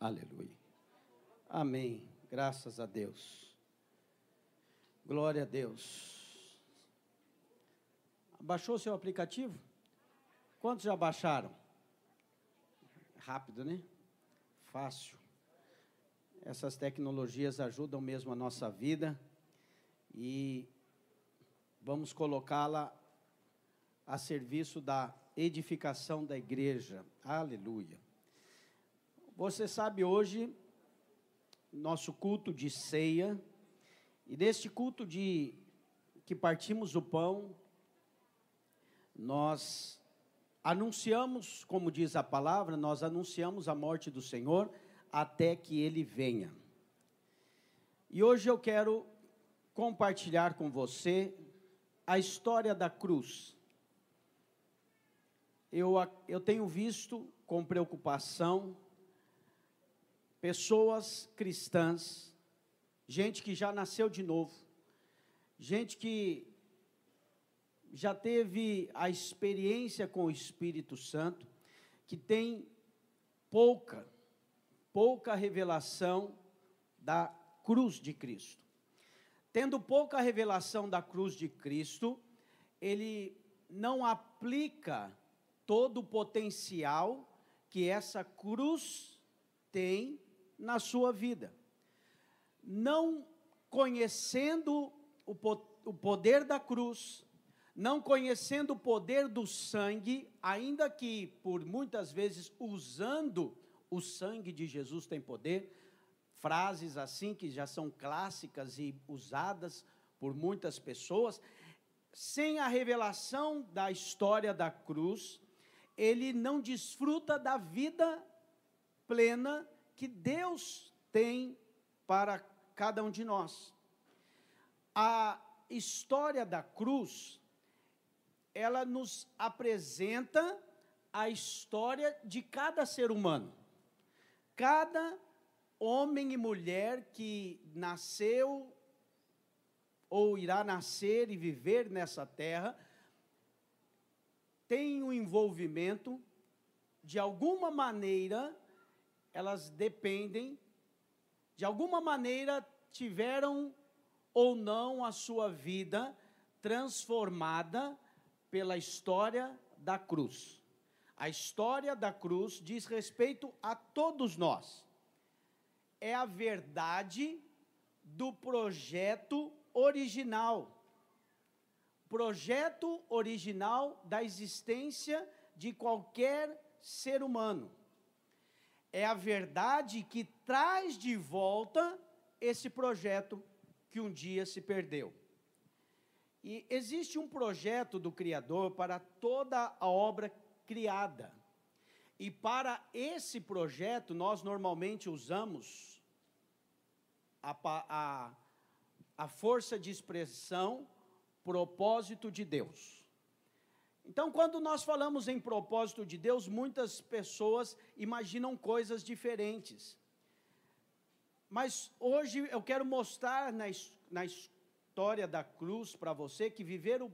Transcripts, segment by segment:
Aleluia. Amém. Graças a Deus. Glória a Deus. Baixou seu aplicativo? Quantos já baixaram? Rápido, né? Fácil. Essas tecnologias ajudam mesmo a nossa vida e vamos colocá-la a serviço da edificação da igreja. Aleluia. Você sabe hoje nosso culto de ceia e neste culto de que partimos o pão, nós anunciamos, como diz a palavra, nós anunciamos a morte do Senhor até que ele venha. E hoje eu quero compartilhar com você a história da cruz. Eu, eu tenho visto com preocupação pessoas cristãs, gente que já nasceu de novo, gente que já teve a experiência com o Espírito Santo, que tem pouca, pouca revelação da cruz de Cristo. Tendo pouca revelação da cruz de Cristo, ele não aplica todo o potencial que essa cruz tem na sua vida. Não conhecendo o, o poder da cruz, não conhecendo o poder do sangue, ainda que por muitas vezes usando o sangue de Jesus tem poder, frases assim que já são clássicas e usadas por muitas pessoas, sem a revelação da história da cruz, ele não desfruta da vida plena que Deus tem para cada um de nós. A história da cruz, ela nos apresenta a história de cada ser humano. Cada homem e mulher que nasceu ou irá nascer e viver nessa terra tem um envolvimento de alguma maneira elas dependem, de alguma maneira, tiveram ou não a sua vida transformada pela história da cruz. A história da cruz diz respeito a todos nós. É a verdade do projeto original. Projeto original da existência de qualquer ser humano é a verdade que traz de volta esse projeto que um dia se perdeu. E existe um projeto do Criador para toda a obra criada. E para esse projeto, nós normalmente usamos a, a, a força de expressão propósito de Deus. Então, quando nós falamos em propósito de Deus, muitas pessoas imaginam coisas diferentes. Mas hoje eu quero mostrar na, na história da cruz para você que viver o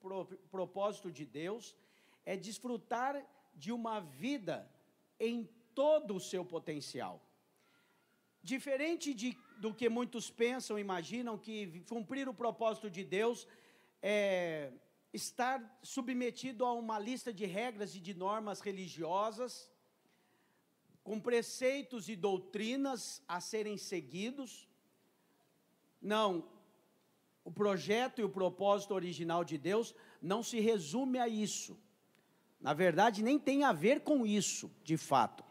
pro, propósito de Deus é desfrutar de uma vida em todo o seu potencial. Diferente de, do que muitos pensam, imaginam que cumprir o propósito de Deus é estar submetido a uma lista de regras e de normas religiosas, com preceitos e doutrinas a serem seguidos. Não, o projeto e o propósito original de Deus não se resume a isso. Na verdade, nem tem a ver com isso, de fato.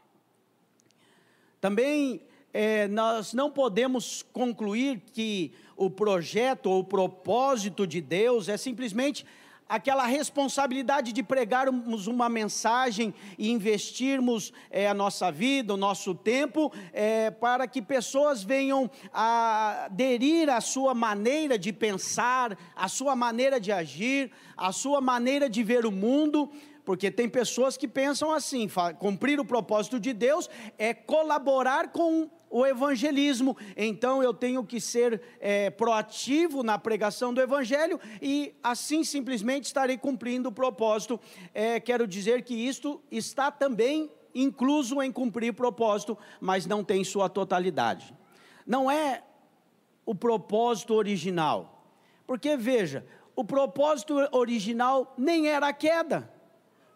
Também é, nós não podemos concluir que o projeto ou o propósito de Deus é simplesmente aquela responsabilidade de pregarmos uma mensagem e investirmos é, a nossa vida, o nosso tempo, é, para que pessoas venham a aderir à sua maneira de pensar, à sua maneira de agir, à sua maneira de ver o mundo. Porque tem pessoas que pensam assim: cumprir o propósito de Deus é colaborar com o evangelismo, então eu tenho que ser é, proativo na pregação do evangelho e assim simplesmente estarei cumprindo o propósito. É, quero dizer que isto está também incluso em cumprir propósito, mas não tem sua totalidade. Não é o propósito original. Porque veja, o propósito original nem era a queda.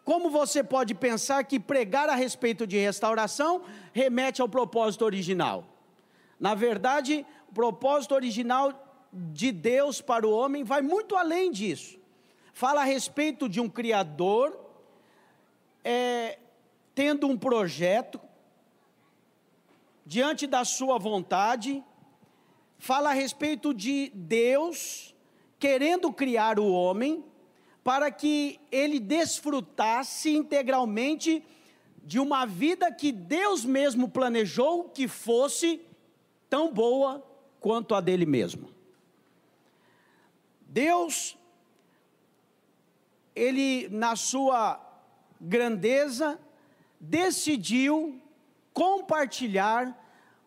Como você pode pensar que pregar a respeito de restauração remete ao propósito original? Na verdade, o propósito original de Deus para o homem vai muito além disso. Fala a respeito de um Criador é, tendo um projeto diante da sua vontade, fala a respeito de Deus querendo criar o homem para que ele desfrutasse integralmente de uma vida que Deus mesmo planejou que fosse tão boa quanto a dele mesmo. Deus, ele, na sua grandeza, decidiu compartilhar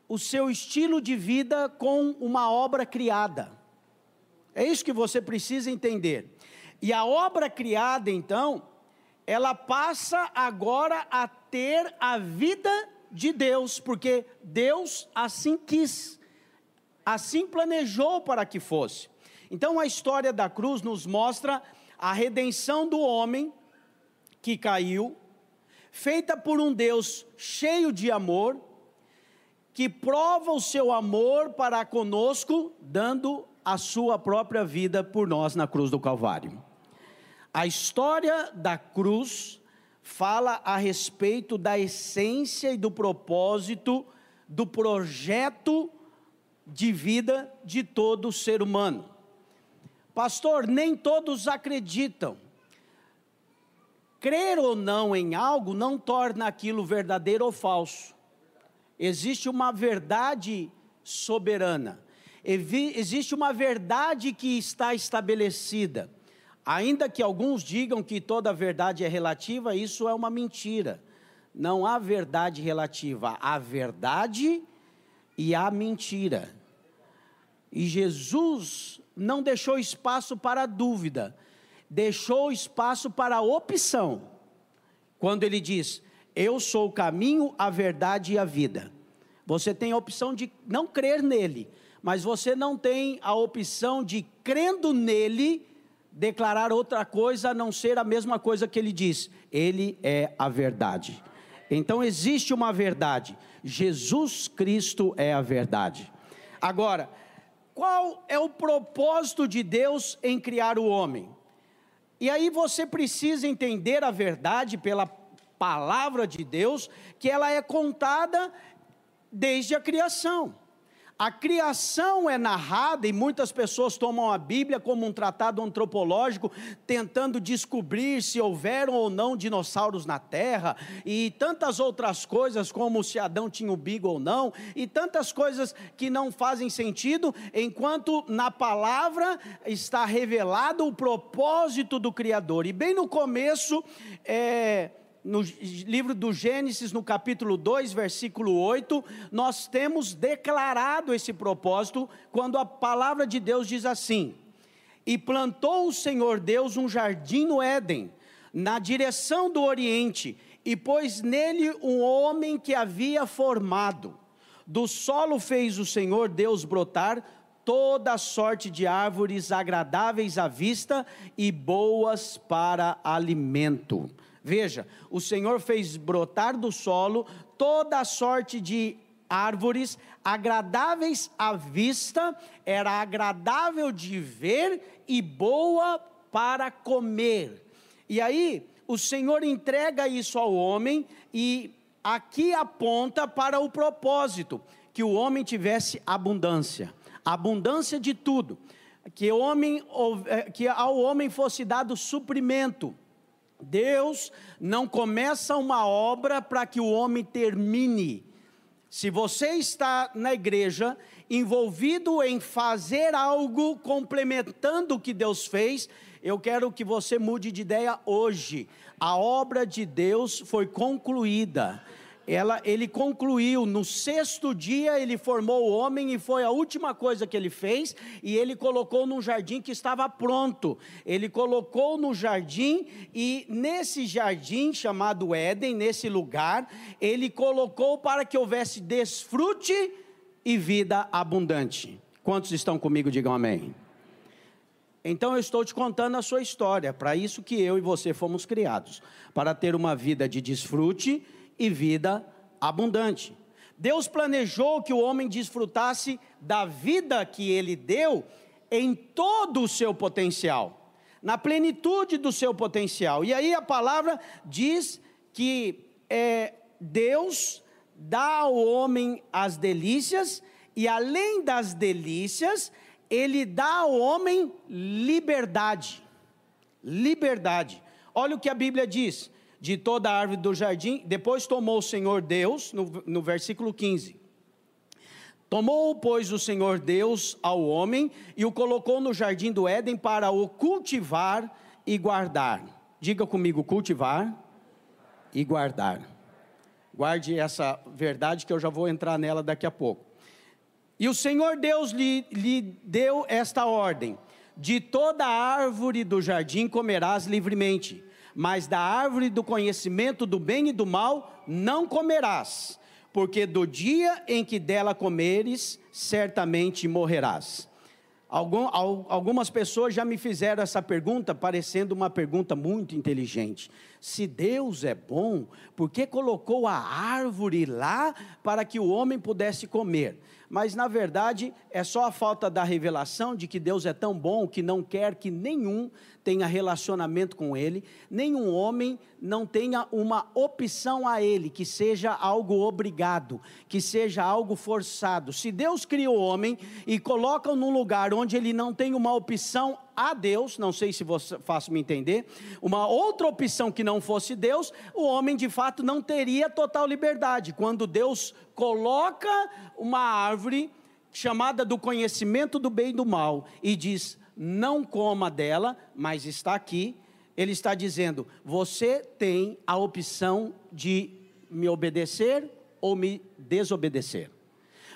o seu estilo de vida com uma obra criada. É isso que você precisa entender. E a obra criada, então, ela passa agora a ter a vida de Deus, porque Deus assim quis, assim planejou para que fosse. Então a história da cruz nos mostra a redenção do homem que caiu, feita por um Deus cheio de amor, que prova o seu amor para conosco, dando a sua própria vida por nós na cruz do Calvário. A história da cruz fala a respeito da essência e do propósito do projeto de vida de todo ser humano. Pastor, nem todos acreditam. Crer ou não em algo não torna aquilo verdadeiro ou falso. Existe uma verdade soberana, existe uma verdade que está estabelecida. Ainda que alguns digam que toda verdade é relativa, isso é uma mentira. Não há verdade relativa, há verdade e há mentira. E Jesus não deixou espaço para dúvida, deixou espaço para opção. Quando ele diz: Eu sou o caminho, a verdade e a vida. Você tem a opção de não crer nele, mas você não tem a opção de, crendo nele, declarar outra coisa a não ser a mesma coisa que ele diz. Ele é a verdade. Então existe uma verdade. Jesus Cristo é a verdade. Agora, qual é o propósito de Deus em criar o homem? E aí você precisa entender a verdade pela palavra de Deus, que ela é contada desde a criação. A criação é narrada e muitas pessoas tomam a Bíblia como um tratado antropológico, tentando descobrir se houveram ou não dinossauros na Terra, e tantas outras coisas, como se Adão tinha o bigo ou não, e tantas coisas que não fazem sentido, enquanto na palavra está revelado o propósito do Criador. E bem no começo, é no livro do Gênesis, no capítulo 2, versículo 8, nós temos declarado esse propósito quando a palavra de Deus diz assim: E plantou o Senhor Deus um jardim no Éden, na direção do Oriente, e pôs nele um homem que havia formado. Do solo fez o Senhor Deus brotar toda sorte de árvores agradáveis à vista e boas para alimento Veja, o Senhor fez brotar do solo toda sorte de árvores agradáveis à vista, era agradável de ver e boa para comer. E aí, o Senhor entrega isso ao homem e aqui aponta para o propósito que o homem tivesse abundância, abundância de tudo, que homem eh, que ao homem fosse dado suprimento Deus não começa uma obra para que o homem termine. Se você está na igreja envolvido em fazer algo complementando o que Deus fez, eu quero que você mude de ideia hoje. A obra de Deus foi concluída. Ela, ele concluiu, no sexto dia ele formou o homem e foi a última coisa que ele fez, e ele colocou num jardim que estava pronto. Ele colocou no jardim, e nesse jardim chamado Éden, nesse lugar, ele colocou para que houvesse desfrute e vida abundante. Quantos estão comigo? Digam amém. Então eu estou te contando a sua história, para isso que eu e você fomos criados, para ter uma vida de desfrute e vida abundante. Deus planejou que o homem desfrutasse da vida que ele deu em todo o seu potencial, na plenitude do seu potencial. E aí a palavra diz que é, Deus dá ao homem as delícias, e além das delícias, ele dá ao homem liberdade. Liberdade. Olha o que a Bíblia diz: de toda a árvore do jardim, depois tomou o Senhor Deus, no, no versículo 15. Tomou, pois, o Senhor Deus ao homem e o colocou no jardim do Éden para o cultivar e guardar. Diga comigo: cultivar e guardar. Guarde essa verdade que eu já vou entrar nela daqui a pouco. E o Senhor Deus lhe, lhe deu esta ordem: de toda árvore do jardim comerás livremente mas da árvore do conhecimento do bem e do mal não comerás, porque do dia em que dela comeres, certamente morrerás. Algum, algumas pessoas já me fizeram essa pergunta, parecendo uma pergunta muito inteligente. Se Deus é bom, por que colocou a árvore lá para que o homem pudesse comer? Mas na verdade é só a falta da revelação de que Deus é tão bom que não quer que nenhum tenha relacionamento com Ele, nenhum homem não tenha uma opção a Ele, que seja algo obrigado, que seja algo forçado. Se Deus cria o homem e coloca num lugar onde ele não tem uma opção a Deus, não sei se você faço me entender, uma outra opção que não fosse Deus, o homem de fato não teria total liberdade. Quando Deus coloca uma árvore chamada do conhecimento do bem e do mal e diz: não coma dela, mas está aqui. Ele está dizendo: você tem a opção de me obedecer ou me desobedecer.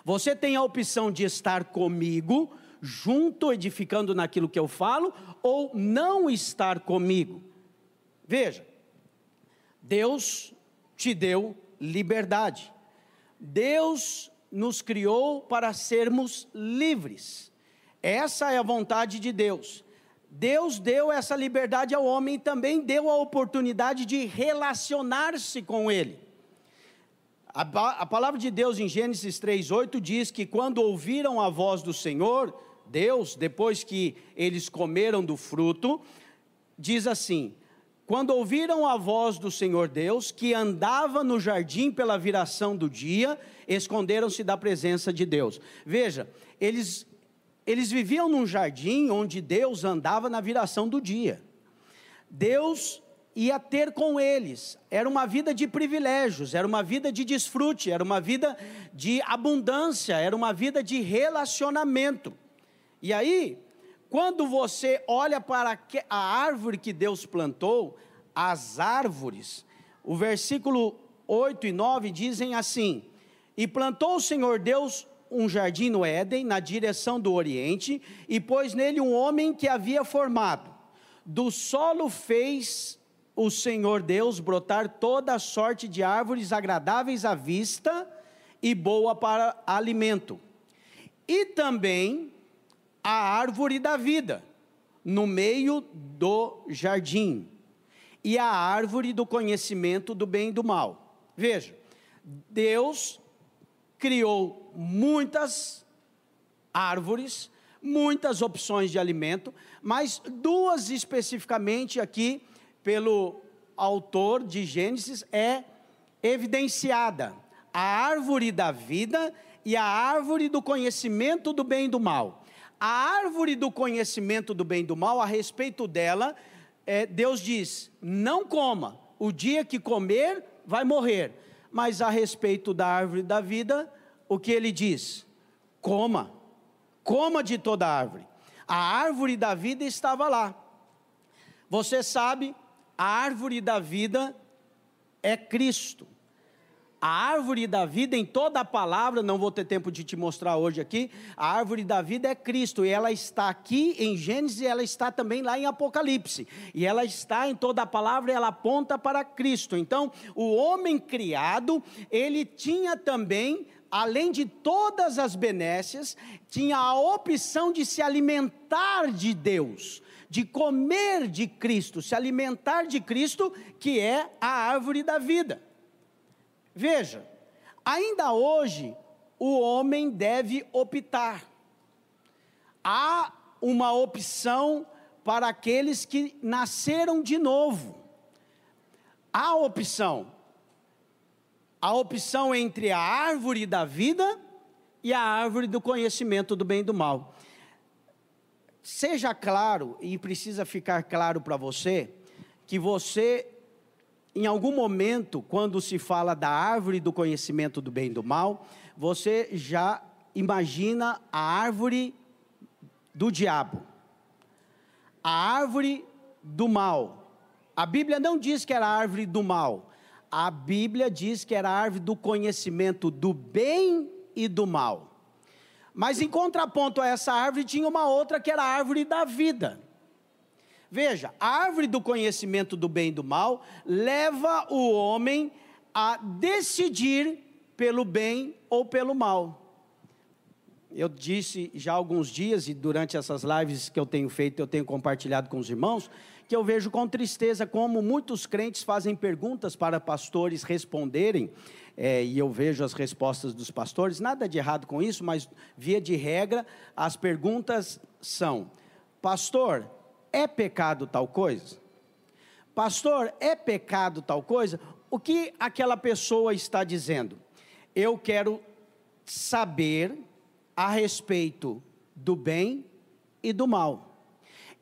Você tem a opção de estar comigo, junto, edificando naquilo que eu falo, ou não estar comigo. Veja, Deus te deu liberdade. Deus nos criou para sermos livres. Essa é a vontade de Deus. Deus deu essa liberdade ao homem e também deu a oportunidade de relacionar-se com ele. A, a, palavra de Deus em Gênesis 3,8 diz que quando ouviram a voz do Senhor, Deus, depois que eles comeram do fruto, diz assim: quando ouviram a voz do Senhor Deus, que andava no jardim pela viração do dia, esconderam-se da presença de Deus. Veja, eles eles viviam num jardim onde Deus andava na viração do dia. Deus ia ter com eles. Era uma vida de privilégios, era uma vida de desfrute, era uma vida de abundância, era uma vida de relacionamento. E aí, quando você olha para a árvore que Deus plantou, as árvores, o versículo 8 e 9 dizem assim: E plantou o Senhor Deus um jardim no Éden, na direção do Oriente, e pôs nele um homem que havia formado. Do solo fez o Senhor Deus brotar toda sorte de árvores agradáveis à vista e boa para alimento. E também a árvore da vida, no meio do jardim, e a árvore do conhecimento do bem e do mal. Veja, Deus criou muitas árvores, muitas opções de alimento, mas duas especificamente aqui pelo autor de Gênesis é evidenciada: a árvore da vida e a árvore do conhecimento do bem e do mal. A árvore do conhecimento do bem e do mal, a respeito dela, é, Deus diz: não coma, o dia que comer, vai morrer mas a respeito da árvore da vida, o que ele diz? Coma, coma de toda a árvore. A árvore da vida estava lá. Você sabe, a árvore da vida é Cristo. A árvore da vida, em toda a palavra, não vou ter tempo de te mostrar hoje aqui, a árvore da vida é Cristo, e ela está aqui em Gênesis, e ela está também lá em Apocalipse, e ela está em toda a palavra, e ela aponta para Cristo. Então, o homem criado, ele tinha também além de todas as benécias, tinha a opção de se alimentar de Deus, de comer de Cristo, se alimentar de Cristo, que é a árvore da vida. Veja, ainda hoje o homem deve optar. Há uma opção para aqueles que nasceram de novo. Há opção a opção entre a árvore da vida e a árvore do conhecimento do bem e do mal. Seja claro, e precisa ficar claro para você, que você, em algum momento, quando se fala da árvore do conhecimento do bem e do mal, você já imagina a árvore do diabo, a árvore do mal. A Bíblia não diz que era a árvore do mal, a Bíblia diz que era a árvore do conhecimento do bem e do mal. Mas em contraponto a essa árvore tinha uma outra que era a árvore da vida. Veja, a árvore do conhecimento do bem e do mal leva o homem a decidir pelo bem ou pelo mal. Eu disse já há alguns dias, e durante essas lives que eu tenho feito, eu tenho compartilhado com os irmãos, que eu vejo com tristeza como muitos crentes fazem perguntas para pastores responderem, é, e eu vejo as respostas dos pastores, nada de errado com isso, mas via de regra, as perguntas são: Pastor, é pecado tal coisa? Pastor, é pecado tal coisa? O que aquela pessoa está dizendo? Eu quero saber a respeito do bem e do mal.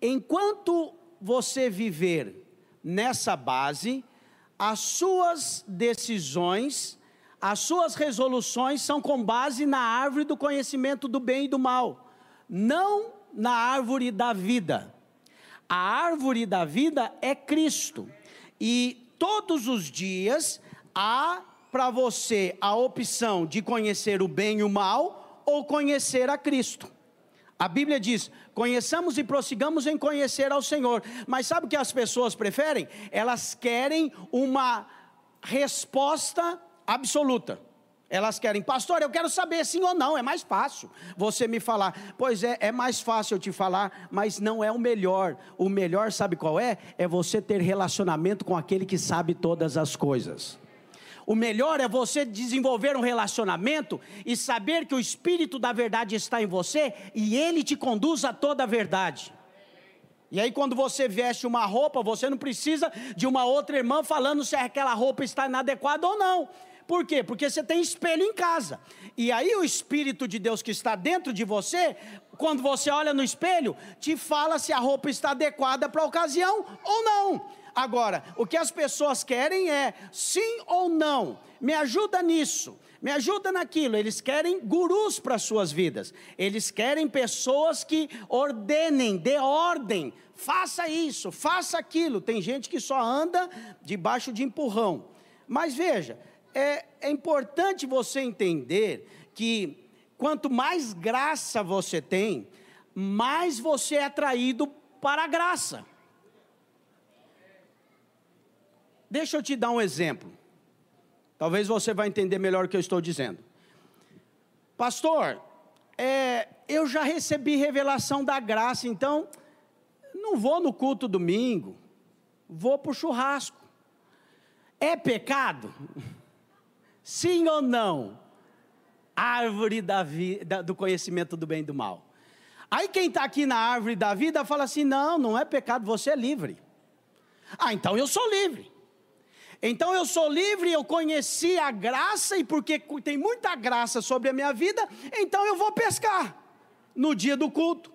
Enquanto você viver nessa base, as suas decisões, as suas resoluções são com base na árvore do conhecimento do bem e do mal, não na árvore da vida. A árvore da vida é Cristo. E todos os dias há para você a opção de conhecer o bem e o mal ou conhecer a Cristo. A Bíblia diz: conheçamos e prossigamos em conhecer ao Senhor. Mas sabe o que as pessoas preferem? Elas querem uma resposta absoluta. Elas querem, pastor, eu quero saber sim ou não, é mais fácil você me falar. Pois é, é mais fácil eu te falar, mas não é o melhor. O melhor, sabe qual é? É você ter relacionamento com aquele que sabe todas as coisas. O melhor é você desenvolver um relacionamento e saber que o Espírito da verdade está em você e ele te conduz a toda a verdade. E aí, quando você veste uma roupa, você não precisa de uma outra irmã falando se aquela roupa está inadequada ou não. Por quê? Porque você tem espelho em casa. E aí, o Espírito de Deus que está dentro de você, quando você olha no espelho, te fala se a roupa está adequada para a ocasião ou não. Agora, o que as pessoas querem é sim ou não. Me ajuda nisso, me ajuda naquilo. Eles querem gurus para suas vidas. Eles querem pessoas que ordenem, dê ordem. Faça isso, faça aquilo. Tem gente que só anda debaixo de empurrão. Mas veja, é, é importante você entender que quanto mais graça você tem, mais você é atraído para a graça. Deixa eu te dar um exemplo. Talvez você vai entender melhor o que eu estou dizendo. Pastor, é, eu já recebi revelação da graça, então não vou no culto domingo, vou para o churrasco. É pecado? Sim ou não? Árvore da vida, do conhecimento do bem e do mal. Aí quem está aqui na árvore da vida fala assim: não, não é pecado, você é livre. Ah, então eu sou livre. Então eu sou livre, eu conheci a graça, e porque tem muita graça sobre a minha vida, então eu vou pescar no dia do culto.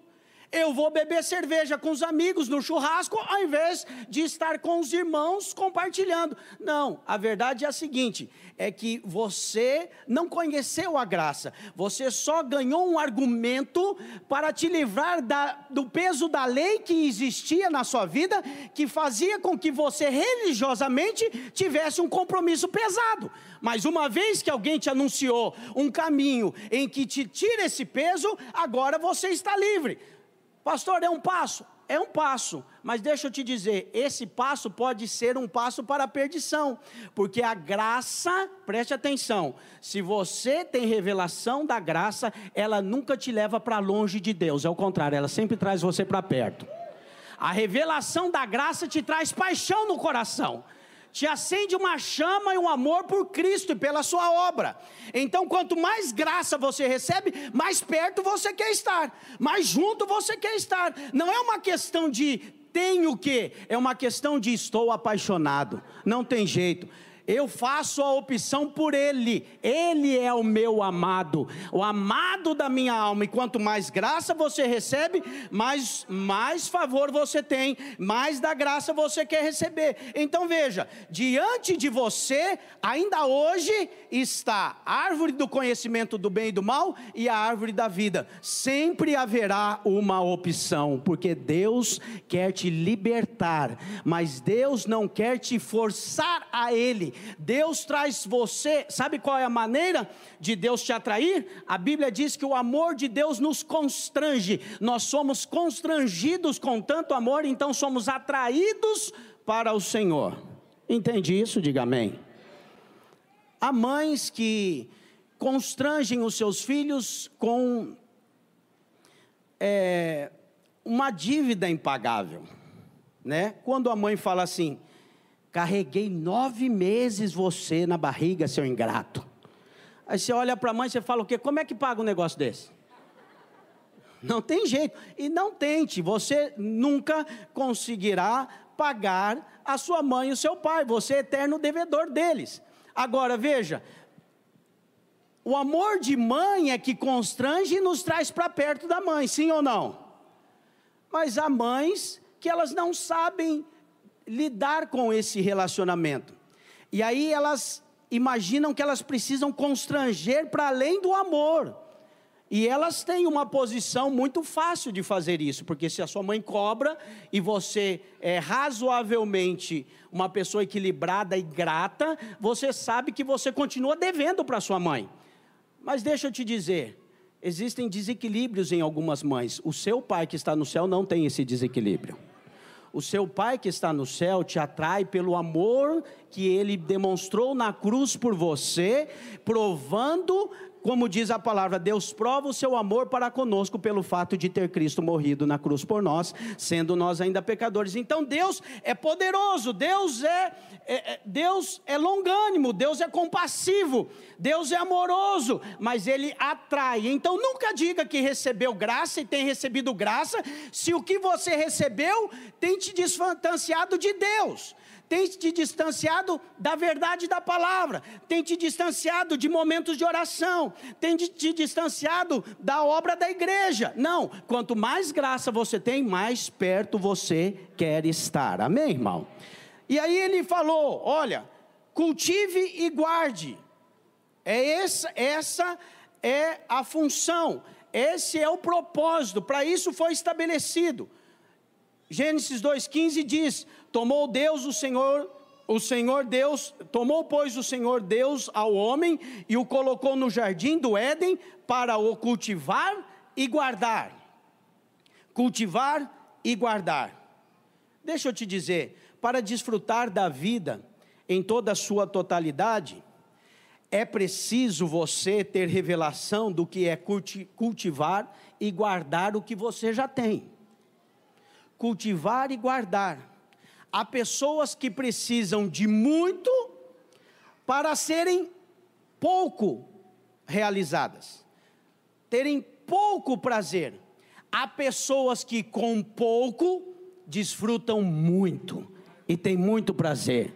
Eu vou beber cerveja com os amigos no churrasco, ao invés de estar com os irmãos compartilhando. Não, a verdade é a seguinte: é que você não conheceu a graça, você só ganhou um argumento para te livrar da, do peso da lei que existia na sua vida, que fazia com que você religiosamente tivesse um compromisso pesado. Mas uma vez que alguém te anunciou um caminho em que te tira esse peso, agora você está livre. Pastor, é um passo? É um passo, mas deixa eu te dizer: esse passo pode ser um passo para a perdição, porque a graça, preste atenção, se você tem revelação da graça, ela nunca te leva para longe de Deus, é o contrário, ela sempre traz você para perto. A revelação da graça te traz paixão no coração te acende uma chama e um amor por Cristo e pela sua obra. Então, quanto mais graça você recebe, mais perto você quer estar, mais junto você quer estar. Não é uma questão de tenho que, é uma questão de estou apaixonado. Não tem jeito eu faço a opção por Ele, Ele é o meu amado, o amado da minha alma, e quanto mais graça você recebe, mais, mais favor você tem, mais da graça você quer receber. Então veja, diante de você, ainda hoje está a árvore do conhecimento do bem e do mal e a árvore da vida, sempre haverá uma opção, porque Deus quer te libertar, mas Deus não quer te forçar a Ele, Deus traz você, sabe qual é a maneira de Deus te atrair? A Bíblia diz que o amor de Deus nos constrange, nós somos constrangidos com tanto amor, então somos atraídos para o Senhor. Entende isso? Diga amém. Há mães que constrangem os seus filhos com é, uma dívida impagável, né? Quando a mãe fala assim, Carreguei nove meses você na barriga, seu ingrato. Aí você olha para a mãe e fala o quê? Como é que paga um negócio desse? Não tem jeito. E não tente, você nunca conseguirá pagar a sua mãe e o seu pai. Você é eterno devedor deles. Agora veja, o amor de mãe é que constrange e nos traz para perto da mãe, sim ou não? Mas há mães que elas não sabem lidar com esse relacionamento. E aí elas imaginam que elas precisam constranger para além do amor. E elas têm uma posição muito fácil de fazer isso, porque se a sua mãe cobra e você é razoavelmente uma pessoa equilibrada e grata, você sabe que você continua devendo para sua mãe. Mas deixa eu te dizer, existem desequilíbrios em algumas mães. O seu pai que está no céu não tem esse desequilíbrio. O seu Pai que está no céu te atrai pelo amor que ele demonstrou na cruz por você, provando como diz a palavra, Deus prova o seu amor para conosco pelo fato de ter Cristo morrido na cruz por nós, sendo nós ainda pecadores. Então Deus é poderoso, Deus é, é, é Deus é longânimo, Deus é compassivo, Deus é amoroso, mas Ele atrai. Então nunca diga que recebeu graça e tem recebido graça, se o que você recebeu tem te distanciado de Deus tem te distanciado da verdade da palavra, tem te distanciado de momentos de oração, tem te distanciado da obra da igreja. Não, quanto mais graça você tem, mais perto você quer estar. Amém, irmão? E aí ele falou: olha, cultive e guarde. É essa, essa é a função, esse é o propósito, para isso foi estabelecido. Gênesis 2,15 diz: Tomou Deus o Senhor, o Senhor Deus, tomou, pois, o Senhor Deus ao homem e o colocou no jardim do Éden para o cultivar e guardar. Cultivar e guardar. Deixa eu te dizer, para desfrutar da vida em toda a sua totalidade, é preciso você ter revelação do que é cultivar e guardar o que você já tem cultivar e guardar. Há pessoas que precisam de muito para serem pouco realizadas, terem pouco prazer. Há pessoas que com pouco desfrutam muito e têm muito prazer,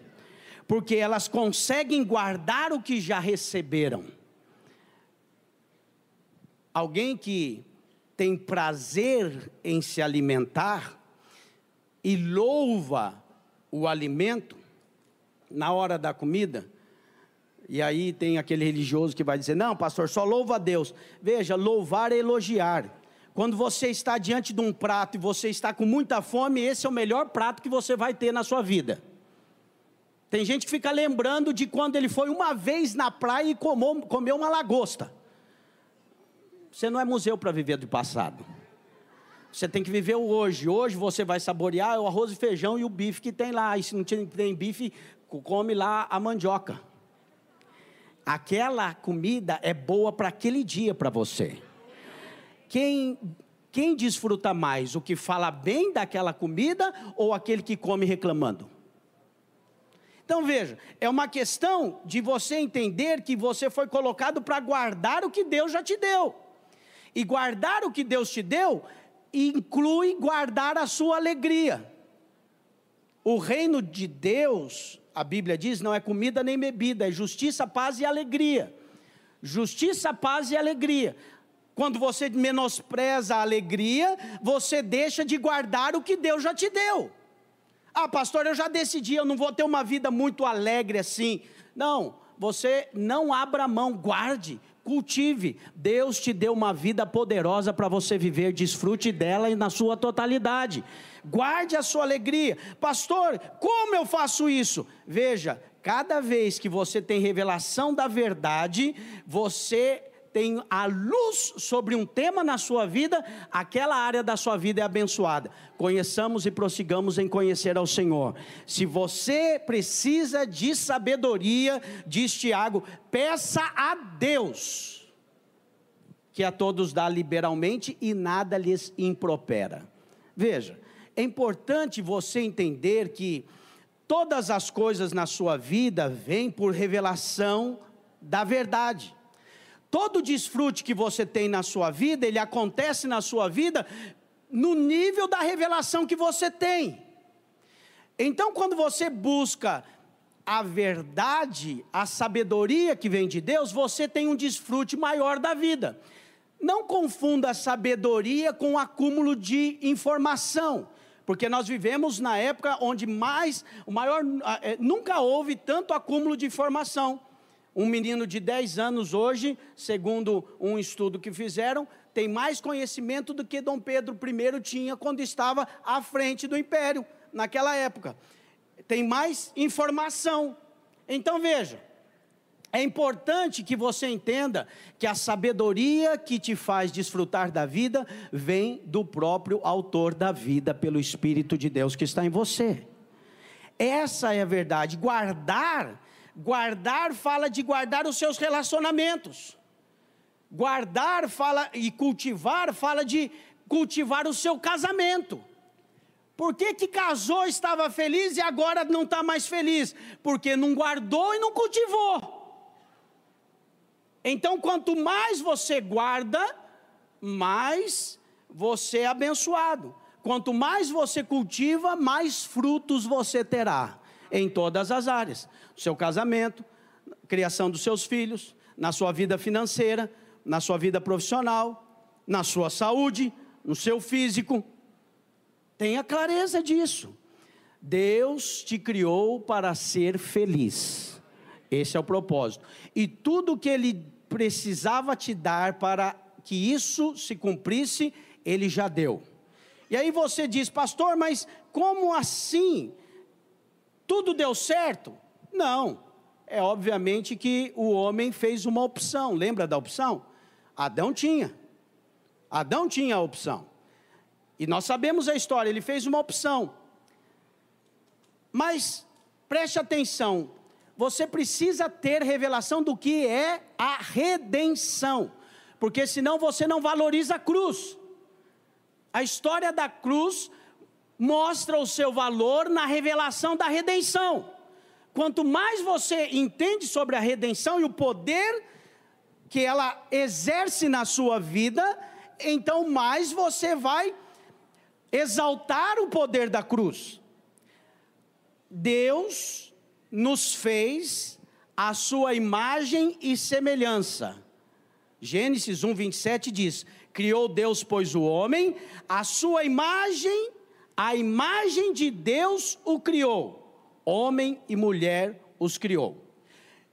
porque elas conseguem guardar o que já receberam. Alguém que tem prazer em se alimentar e louva o alimento na hora da comida, e aí tem aquele religioso que vai dizer: Não, pastor, só louva a Deus. Veja, louvar é elogiar. Quando você está diante de um prato e você está com muita fome, esse é o melhor prato que você vai ter na sua vida. Tem gente que fica lembrando de quando ele foi uma vez na praia e comou, comeu uma lagosta. Você não é museu para viver do passado. Você tem que viver o hoje. Hoje você vai saborear o arroz e feijão e o bife que tem lá. E se não tem bife, come lá a mandioca. Aquela comida é boa para aquele dia para você. Quem quem desfruta mais, o que fala bem daquela comida ou aquele que come reclamando? Então veja, é uma questão de você entender que você foi colocado para guardar o que Deus já te deu. E guardar o que Deus te deu inclui guardar a sua alegria. O reino de Deus a Bíblia diz, não é comida nem bebida, é justiça, paz e alegria. Justiça, paz e alegria. Quando você menospreza a alegria, você deixa de guardar o que Deus já te deu. Ah, pastor, eu já decidi, eu não vou ter uma vida muito alegre assim. Não, você não abra mão, guarde, cultive. Deus te deu uma vida poderosa para você viver, desfrute dela e na sua totalidade guarde a sua alegria. Pastor, como eu faço isso? Veja, cada vez que você tem revelação da verdade, você tem a luz sobre um tema na sua vida, aquela área da sua vida é abençoada. Conheçamos e prossigamos em conhecer ao Senhor. Se você precisa de sabedoria, diz Tiago, peça a Deus, que a todos dá liberalmente e nada lhes impropera. Veja, é importante você entender que todas as coisas na sua vida vêm por revelação da verdade. Todo desfrute que você tem na sua vida, ele acontece na sua vida no nível da revelação que você tem. Então, quando você busca a verdade, a sabedoria que vem de Deus, você tem um desfrute maior da vida. Não confunda sabedoria com o acúmulo de informação porque nós vivemos na época onde mais, o maior, é, nunca houve tanto acúmulo de informação. Um menino de 10 anos hoje, segundo um estudo que fizeram, tem mais conhecimento do que Dom Pedro I tinha quando estava à frente do império, naquela época. Tem mais informação. Então veja, é importante que você entenda que a sabedoria que te faz desfrutar da vida vem do próprio autor da vida, pelo Espírito de Deus que está em você. Essa é a verdade. Guardar, guardar fala de guardar os seus relacionamentos. Guardar fala e cultivar fala de cultivar o seu casamento. Por que, que casou, estava feliz e agora não está mais feliz? Porque não guardou e não cultivou. Então, quanto mais você guarda, mais você é abençoado. Quanto mais você cultiva, mais frutos você terá em todas as áreas: seu casamento, criação dos seus filhos, na sua vida financeira, na sua vida profissional, na sua saúde, no seu físico. Tenha clareza disso. Deus te criou para ser feliz. Esse é o propósito. E tudo que ele precisava te dar para que isso se cumprisse, ele já deu. E aí você diz, pastor, mas como assim? Tudo deu certo? Não. É obviamente que o homem fez uma opção. Lembra da opção? Adão tinha. Adão tinha a opção. E nós sabemos a história, ele fez uma opção. Mas preste atenção, você precisa ter revelação do que é a redenção, porque senão você não valoriza a cruz. A história da cruz mostra o seu valor na revelação da redenção. Quanto mais você entende sobre a redenção e o poder que ela exerce na sua vida, então mais você vai exaltar o poder da cruz. Deus nos fez a sua imagem e semelhança. Gênesis 1, 27 diz: Criou Deus, pois, o homem, a sua imagem, a imagem de Deus o criou, homem e mulher os criou.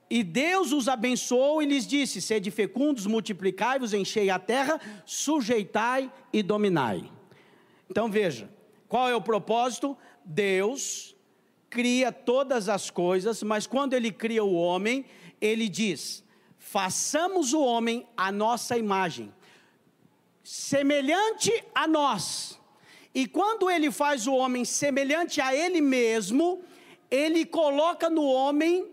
E Deus os abençoou e lhes disse: Sede fecundos, multiplicai-vos, enchei a terra, sujeitai e dominai. Então veja, qual é o propósito? Deus cria todas as coisas, mas quando ele cria o homem, ele diz: façamos o homem a nossa imagem, semelhante a nós. E quando ele faz o homem semelhante a ele mesmo, ele coloca no homem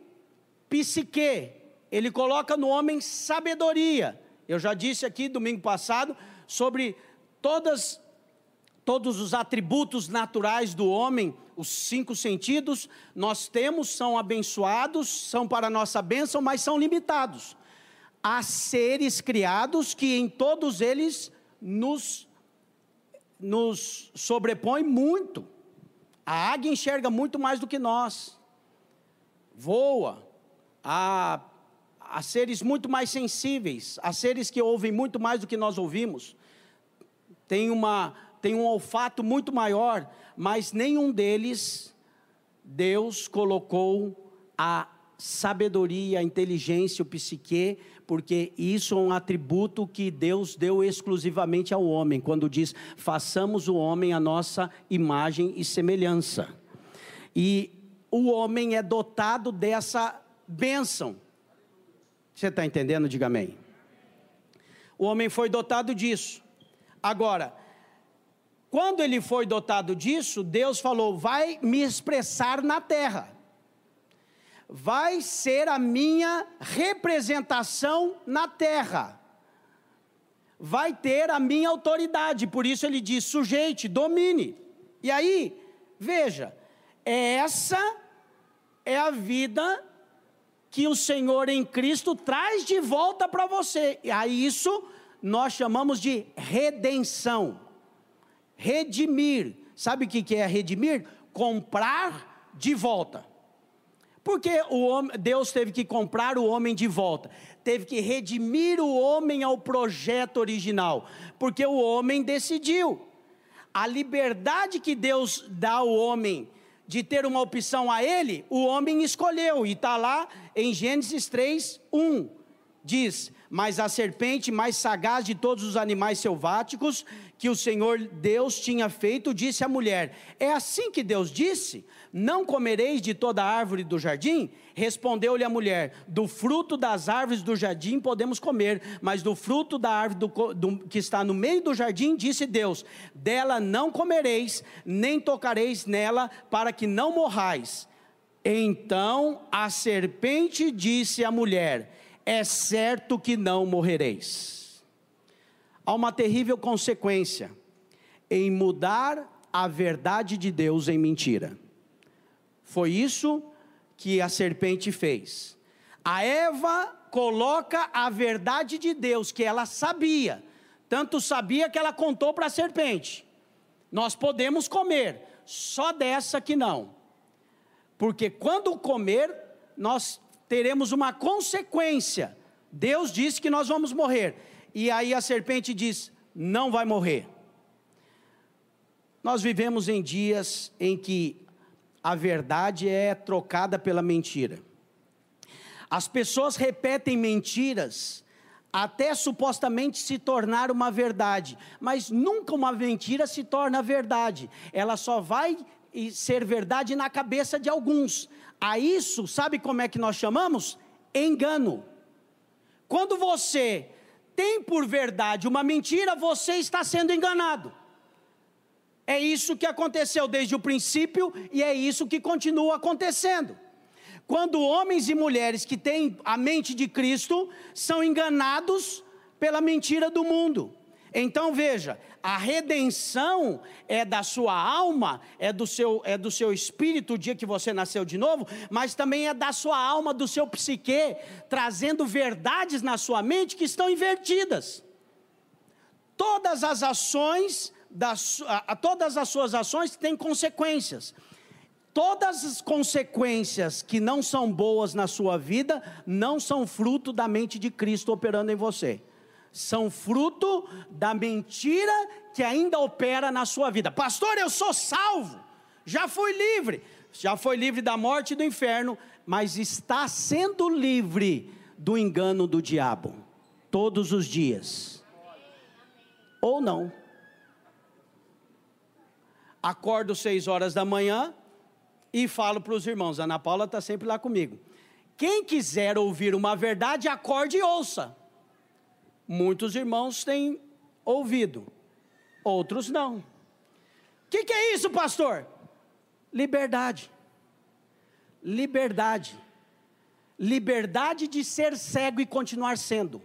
psique, ele coloca no homem sabedoria. Eu já disse aqui domingo passado sobre todas todos os atributos naturais do homem, os cinco sentidos, nós temos, são abençoados, são para nossa bênção, mas são limitados. Há seres criados que em todos eles nos, nos sobrepõe muito. A águia enxerga muito mais do que nós, voa, há, há seres muito mais sensíveis, há seres que ouvem muito mais do que nós ouvimos, tem, uma, tem um olfato muito maior, mas nenhum deles Deus colocou a sabedoria, a inteligência, o psique, porque isso é um atributo que Deus deu exclusivamente ao homem, quando diz: façamos o homem a nossa imagem e semelhança. E o homem é dotado dessa bênção. Você está entendendo? Diga amém. O homem foi dotado disso. Agora, quando ele foi dotado disso, Deus falou: vai me expressar na terra, vai ser a minha representação na terra, vai ter a minha autoridade, por isso ele diz: sujeite, domine. E aí, veja, essa é a vida que o Senhor em Cristo traz de volta para você. E a isso nós chamamos de redenção. Redimir. Sabe o que é redimir? Comprar de volta. Porque o homem, Deus teve que comprar o homem de volta, teve que redimir o homem ao projeto original, porque o homem decidiu. A liberdade que Deus dá ao homem de ter uma opção a ele, o homem escolheu, e está lá em Gênesis 3, 1. Diz: Mas a serpente mais sagaz de todos os animais selváticos que o Senhor Deus tinha feito, disse à mulher: É assim que Deus disse? Não comereis de toda árvore do jardim? Respondeu-lhe a mulher: Do fruto das árvores do jardim podemos comer, mas do fruto da árvore do, do, que está no meio do jardim, disse Deus: Dela não comereis, nem tocareis nela, para que não morrais. Então a serpente disse à mulher: É certo que não morrereis. Há uma terrível consequência em mudar a verdade de Deus em mentira. Foi isso que a serpente fez. A Eva coloca a verdade de Deus que ela sabia, tanto sabia que ela contou para a serpente: Nós podemos comer, só dessa que não. Porque quando comer, nós teremos uma consequência. Deus disse que nós vamos morrer. E aí a serpente diz: Não vai morrer. Nós vivemos em dias em que a verdade é trocada pela mentira. As pessoas repetem mentiras até supostamente se tornar uma verdade, mas nunca uma mentira se torna verdade. Ela só vai ser verdade na cabeça de alguns. A isso, sabe como é que nós chamamos? Engano. Quando você tem por verdade uma mentira, você está sendo enganado. É isso que aconteceu desde o princípio e é isso que continua acontecendo. Quando homens e mulheres que têm a mente de Cristo são enganados pela mentira do mundo. Então veja, a redenção é da sua alma, é do seu, é do seu espírito o dia que você nasceu de novo, mas também é da sua alma, do seu psique, trazendo verdades na sua mente que estão invertidas. Todas as ações das, a, a, todas as suas ações têm consequências. Todas as consequências que não são boas na sua vida não são fruto da mente de Cristo operando em você. são fruto da mentira que ainda opera na sua vida. Pastor, eu sou salvo, já fui livre, já foi livre da morte e do inferno, mas está sendo livre do engano do diabo todos os dias. Ou não. Acordo seis horas da manhã e falo para os irmãos, Ana Paula está sempre lá comigo. Quem quiser ouvir uma verdade, acorde e ouça. Muitos irmãos têm ouvido, outros não. O que, que é isso, pastor? Liberdade. Liberdade. Liberdade de ser cego e continuar sendo.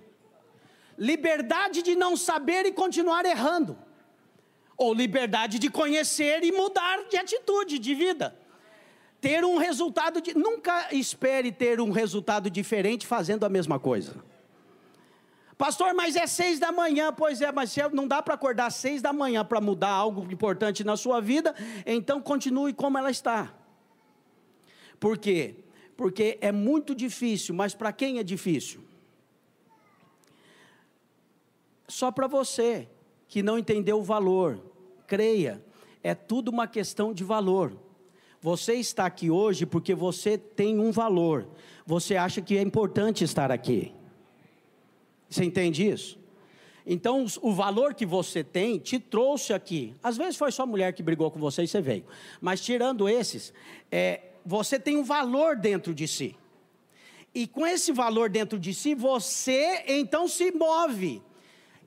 Liberdade de não saber e continuar errando. Ou liberdade de conhecer e mudar de atitude, de vida. Ter um resultado de. Nunca espere ter um resultado diferente fazendo a mesma coisa. Pastor, mas é seis da manhã, pois é, mas não dá para acordar seis da manhã para mudar algo importante na sua vida, então continue como ela está. Por quê? Porque é muito difícil, mas para quem é difícil? Só para você que não entendeu o valor, creia, é tudo uma questão de valor. Você está aqui hoje porque você tem um valor, você acha que é importante estar aqui. Você entende isso? Então, o valor que você tem te trouxe aqui. Às vezes foi só mulher que brigou com você e você veio. Mas tirando esses, é, você tem um valor dentro de si. E com esse valor dentro de si, você então se move.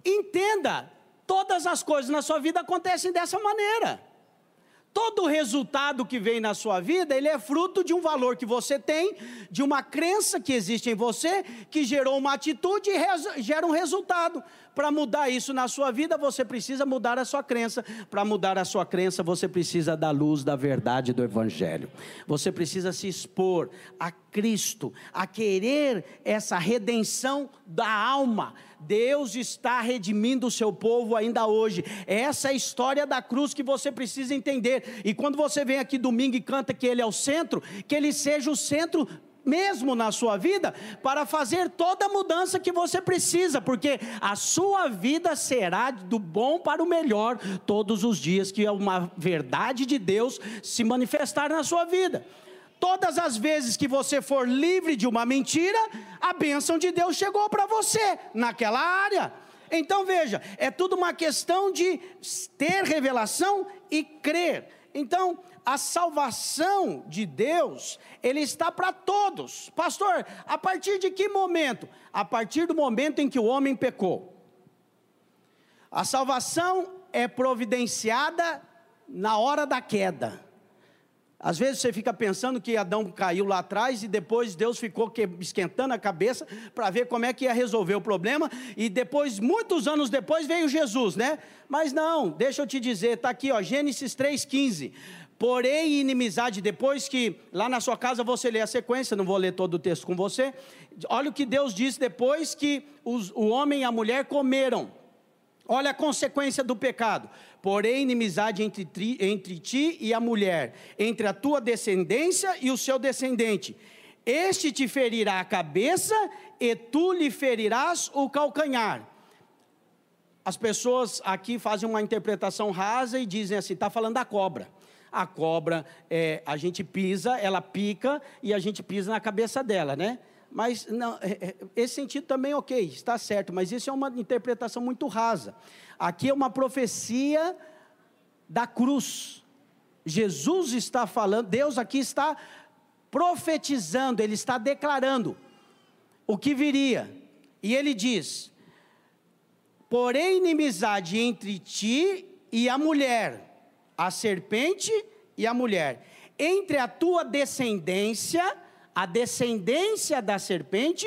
Entenda, todas as coisas na sua vida acontecem dessa maneira. Todo resultado que vem na sua vida, ele é fruto de um valor que você tem, de uma crença que existe em você, que gerou uma atitude e gera um resultado. Para mudar isso na sua vida, você precisa mudar a sua crença. Para mudar a sua crença, você precisa da luz da verdade do Evangelho. Você precisa se expor a Cristo, a querer essa redenção da alma. Deus está redimindo o seu povo ainda hoje. Essa é a história da cruz que você precisa entender. E quando você vem aqui domingo e canta que Ele é o centro, que Ele seja o centro mesmo na sua vida, para fazer toda a mudança que você precisa, porque a sua vida será do bom para o melhor todos os dias que é uma verdade de Deus se manifestar na sua vida. Todas as vezes que você for livre de uma mentira, a bênção de Deus chegou para você naquela área. Então veja, é tudo uma questão de ter revelação e crer. Então, a salvação de Deus, ele está para todos. Pastor, a partir de que momento? A partir do momento em que o homem pecou. A salvação é providenciada na hora da queda. Às vezes você fica pensando que Adão caiu lá atrás e depois Deus ficou esquentando a cabeça para ver como é que ia resolver o problema, e depois, muitos anos depois, veio Jesus, né? Mas não, deixa eu te dizer, está aqui, ó, Gênesis 3,15. Porém, inimizade, depois que lá na sua casa você lê a sequência, não vou ler todo o texto com você. Olha o que Deus diz depois que os, o homem e a mulher comeram. Olha a consequência do pecado. Porém, inimizade entre, tri, entre ti e a mulher, entre a tua descendência e o seu descendente. Este te ferirá a cabeça e tu lhe ferirás o calcanhar. As pessoas aqui fazem uma interpretação rasa e dizem assim: está falando da cobra a cobra, é, a gente pisa, ela pica e a gente pisa na cabeça dela, né? Mas não, é, é, esse sentido também, ok, está certo, mas isso é uma interpretação muito rasa. Aqui é uma profecia da cruz. Jesus está falando, Deus aqui está profetizando, Ele está declarando o que viria. E Ele diz: Porém, inimizade entre ti e a mulher a serpente e a mulher. Entre a tua descendência, a descendência da serpente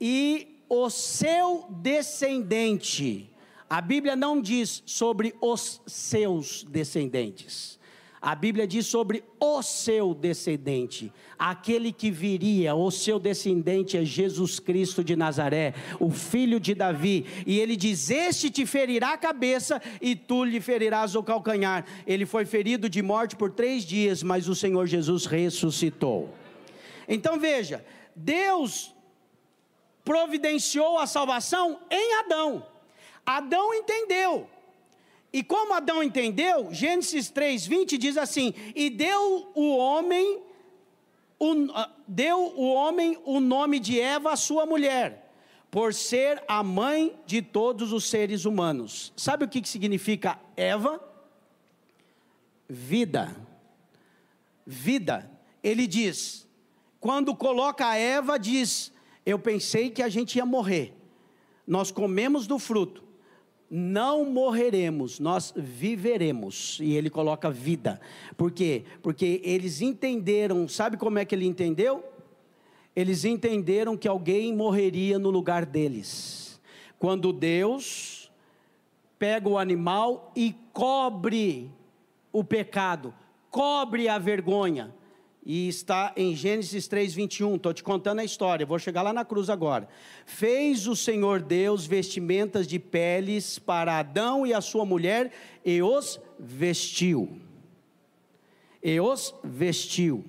e o seu descendente. A Bíblia não diz sobre os seus descendentes. A Bíblia diz sobre o seu descendente, aquele que viria, o seu descendente é Jesus Cristo de Nazaré, o filho de Davi, e ele diz: Este te ferirá a cabeça e tu lhe ferirás o calcanhar. Ele foi ferido de morte por três dias, mas o Senhor Jesus ressuscitou. Então veja, Deus providenciou a salvação em Adão. Adão entendeu. E como Adão entendeu, Gênesis 3:20 diz assim: "E deu o homem o, deu o homem o nome de Eva sua mulher, por ser a mãe de todos os seres humanos." Sabe o que significa Eva? Vida. Vida. Ele diz: quando coloca a Eva, diz: Eu pensei que a gente ia morrer. Nós comemos do fruto não morreremos, nós viveremos. E ele coloca vida. Por quê? Porque eles entenderam, sabe como é que ele entendeu? Eles entenderam que alguém morreria no lugar deles. Quando Deus pega o animal e cobre o pecado, cobre a vergonha, e está em Gênesis 3:21. Estou te contando a história, vou chegar lá na cruz agora. Fez o Senhor Deus vestimentas de peles para Adão e a sua mulher e os vestiu. E os vestiu.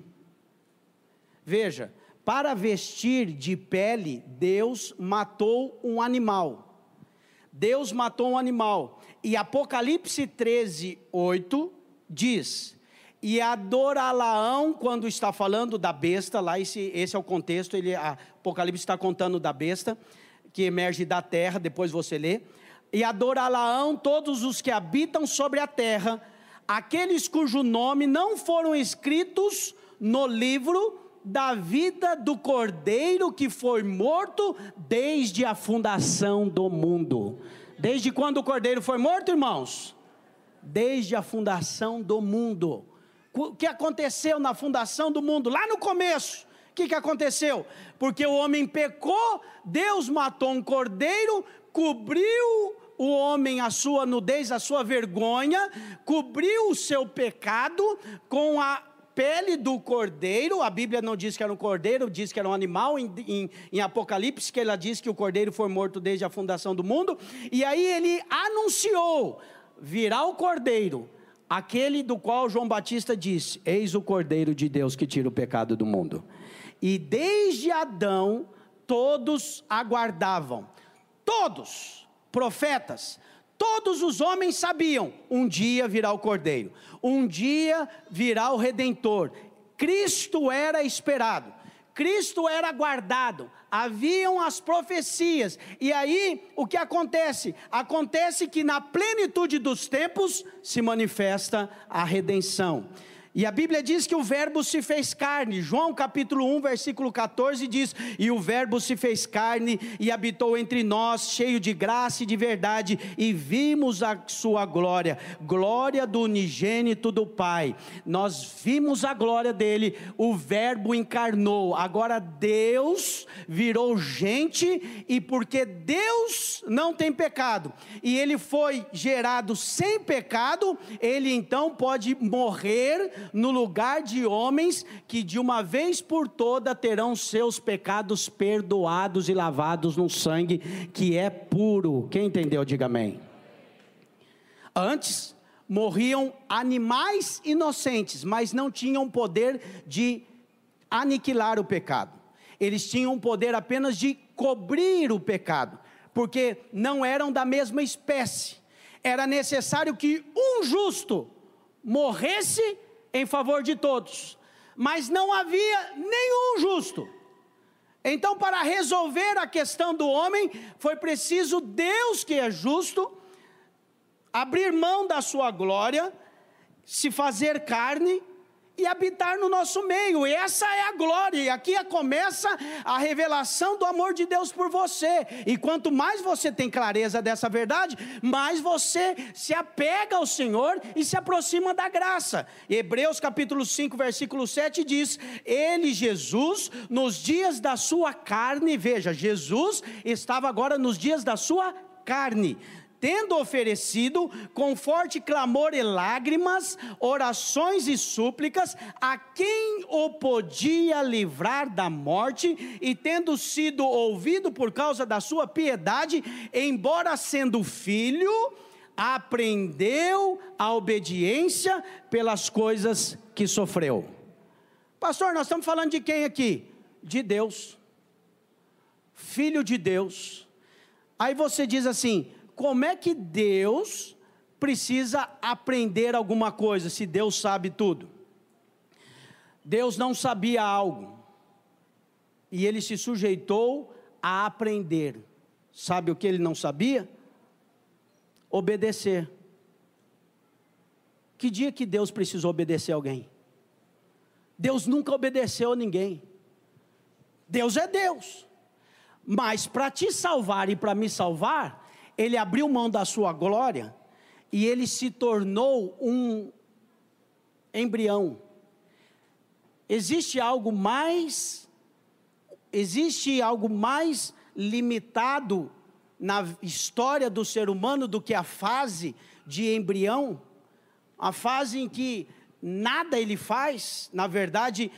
Veja, para vestir de pele, Deus matou um animal. Deus matou um animal. E Apocalipse 13, 8 diz: e adorá-laão, quando está falando da besta, lá esse, esse é o contexto, ele, Apocalipse está contando da besta, que emerge da terra, depois você lê. E adorá-laão todos os que habitam sobre a terra, aqueles cujo nome não foram escritos no livro da vida do cordeiro que foi morto desde a fundação do mundo. Desde quando o cordeiro foi morto, irmãos? Desde a fundação do mundo o que aconteceu na fundação do mundo, lá no começo. O que, que aconteceu? Porque o homem pecou, Deus matou um cordeiro, cobriu o homem a sua nudez, a sua vergonha, cobriu o seu pecado com a pele do cordeiro. A Bíblia não diz que era um cordeiro, diz que era um animal. Em, em, em, Apocalipse, que ela diz que o cordeiro foi morto desde a fundação do mundo. E aí ele anunciou: virá o cordeiro aquele do qual João Batista disse: Eis o Cordeiro de Deus que tira o pecado do mundo. E desde Adão, todos aguardavam, todos, profetas, todos os homens sabiam: um dia virá o Cordeiro, um dia virá o Redentor. Cristo era esperado. Cristo era guardado, haviam as profecias, e aí o que acontece? Acontece que na plenitude dos tempos se manifesta a redenção. E a Bíblia diz que o Verbo se fez carne. João capítulo 1, versículo 14 diz: E o Verbo se fez carne e habitou entre nós, cheio de graça e de verdade, e vimos a sua glória, glória do unigênito do Pai. Nós vimos a glória dele, o Verbo encarnou. Agora Deus virou gente, e porque Deus não tem pecado, e ele foi gerado sem pecado, ele então pode morrer no lugar de homens que de uma vez por toda terão seus pecados perdoados e lavados no sangue que é puro. Quem entendeu, diga amém. Antes morriam animais inocentes, mas não tinham poder de aniquilar o pecado. Eles tinham poder apenas de cobrir o pecado, porque não eram da mesma espécie. Era necessário que um justo morresse em favor de todos, mas não havia nenhum justo. Então, para resolver a questão do homem, foi preciso Deus, que é justo, abrir mão da sua glória, se fazer carne e habitar no nosso meio. E essa é a glória. E aqui começa a revelação do amor de Deus por você. E quanto mais você tem clareza dessa verdade, mais você se apega ao Senhor e se aproxima da graça. Hebreus capítulo 5, versículo 7 diz: Ele, Jesus, nos dias da sua carne, veja, Jesus estava agora nos dias da sua carne tendo oferecido com forte clamor e lágrimas, orações e súplicas a quem o podia livrar da morte, e tendo sido ouvido por causa da sua piedade, embora sendo filho, aprendeu a obediência pelas coisas que sofreu. Pastor, nós estamos falando de quem aqui? De Deus. filho de Deus. Aí você diz assim: como é que Deus precisa aprender alguma coisa se Deus sabe tudo? Deus não sabia algo e ele se sujeitou a aprender. Sabe o que ele não sabia? Obedecer. Que dia que Deus precisou obedecer alguém? Deus nunca obedeceu a ninguém. Deus é Deus. Mas para te salvar e para me salvar, Ele abriu mão da sua glória e Ele se tornou um embrião. Existe algo mais, existe algo mais limitado na história do ser humano do que a fase de embrião? a fase em que nada ele faz, na verdade,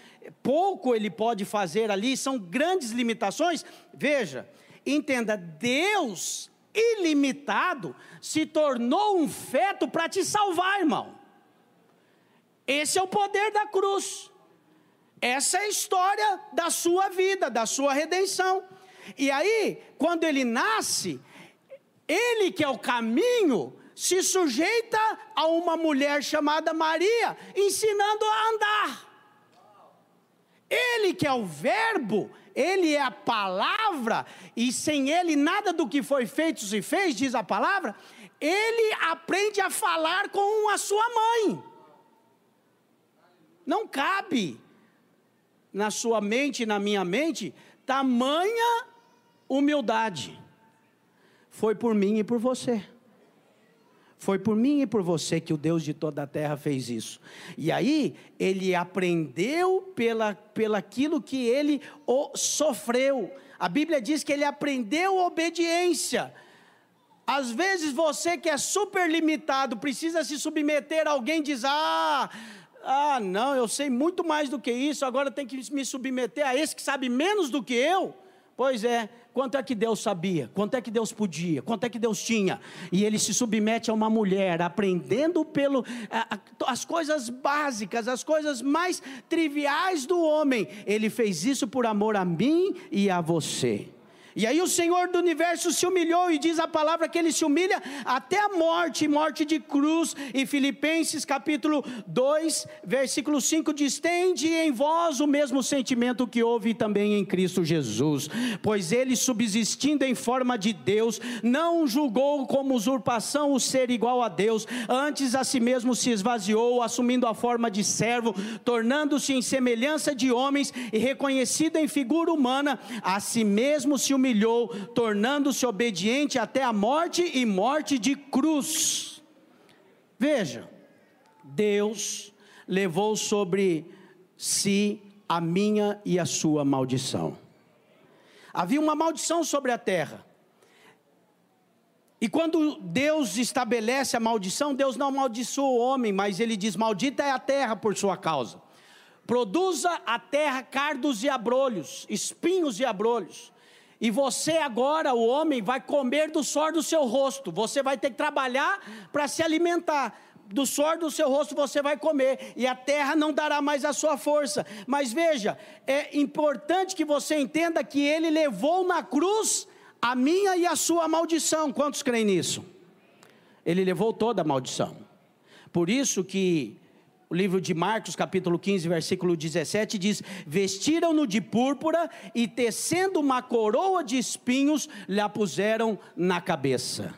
pouco ele pode fazer ali, são grandes limitações. Veja, entenda, Deus ilimitado se tornou um feto para te salvar, irmão. Esse é o poder da cruz. Essa é a história da sua vida, da sua redenção. E aí, quando ele nasce, ele que é o caminho, se sujeita a uma mulher chamada Maria, ensinando a andar. Ele que é o Verbo, ele é a palavra, e sem ele nada do que foi feito se fez, diz a palavra. Ele aprende a falar com a sua mãe. Não cabe na sua mente, na minha mente, tamanha humildade. Foi por mim e por você. Foi por mim e por você que o Deus de toda a terra fez isso. E aí, ele aprendeu pela, pela aquilo que ele sofreu. A Bíblia diz que ele aprendeu obediência. Às vezes você que é super limitado precisa se submeter a alguém diz: "Ah, ah, não, eu sei muito mais do que isso, agora tem que me submeter a esse que sabe menos do que eu". Pois é, quanto é que Deus sabia, quanto é que Deus podia, quanto é que Deus tinha, e ele se submete a uma mulher, aprendendo pelo a, a, as coisas básicas, as coisas mais triviais do homem. Ele fez isso por amor a mim e a você. E aí o Senhor do universo se humilhou e diz a palavra que ele se humilha até a morte, morte de cruz. E Filipenses capítulo 2, versículo 5 diz: Tende em vós o mesmo sentimento que houve também em Cristo Jesus, pois ele subsistindo em forma de Deus, não julgou como usurpação o ser igual a Deus, antes a si mesmo se esvaziou, assumindo a forma de servo, tornando-se em semelhança de homens e reconhecido em figura humana, a si mesmo se humilhou humilhou, tornando-se obediente até a morte e morte de cruz. Veja, Deus levou sobre si a minha e a sua maldição. Havia uma maldição sobre a terra. E quando Deus estabelece a maldição, Deus não amaldiçoa o homem, mas ele diz: Maldita é a terra por sua causa. Produza a terra cardos e abrolhos, espinhos e abrolhos. E você agora, o homem, vai comer do suor do seu rosto. Você vai ter que trabalhar para se alimentar. Do suor do seu rosto você vai comer, e a terra não dará mais a sua força. Mas veja, é importante que você entenda que ele levou na cruz a minha e a sua maldição. Quantos creem nisso? Ele levou toda a maldição. Por isso que o livro de Marcos, capítulo 15, versículo 17 diz: Vestiram-no de púrpura e tecendo uma coroa de espinhos, lhe a puseram na cabeça.